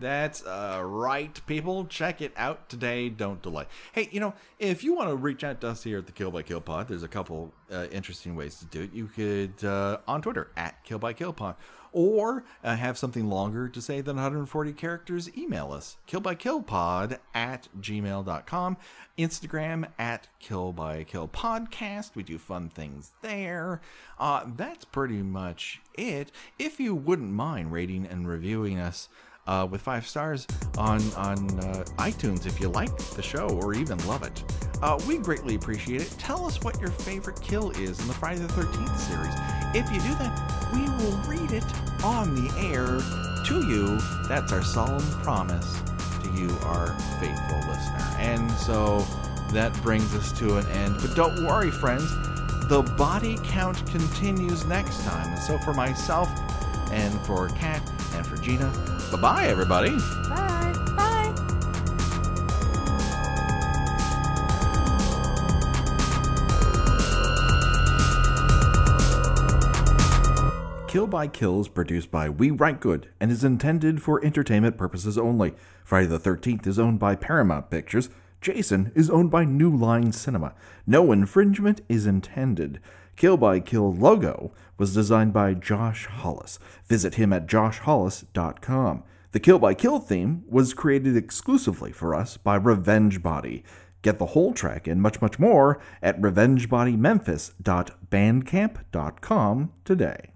That's uh, right, people. Check it out today. Don't delay. Hey, you know, if you want to reach out to us here at the Kill by Kill Pod, there's a couple uh, interesting ways to do it. You could uh, on Twitter at Kill by Kill Pod, or uh, have something longer to say than 140 characters. Email us Kill by Kill Pod at gmail.com, Instagram at Kill by Kill Podcast. We do fun things there. Uh, that's pretty much it. If you wouldn't mind rating and reviewing us uh, with five stars on on uh, iTunes if you like the show or even love it. Uh, we greatly appreciate it. Tell us what your favorite kill is in the Friday the Thirteenth series. If you do that, we will read it on the air to you. That's our solemn promise to you, our faithful listener. And so that brings us to an end. But don't worry, friends. The body count continues next time. And so for myself and for Kat and for Gena, bye bye, everybody. Bye. Bye. Kill by Kill is produced by We Write Good and is intended for entertainment purposes only. Friday the 13th is owned by Paramount Pictures. Jason is owned by New Line Cinema. No infringement is intended. Kill by Kill logo was designed by Josh Hollis. Visit him at joshhollis.com. The Kill by Kill theme was created exclusively for us by Revenge Body. Get the whole track and much, much more at revengebodymemphis.bandcamp.com today.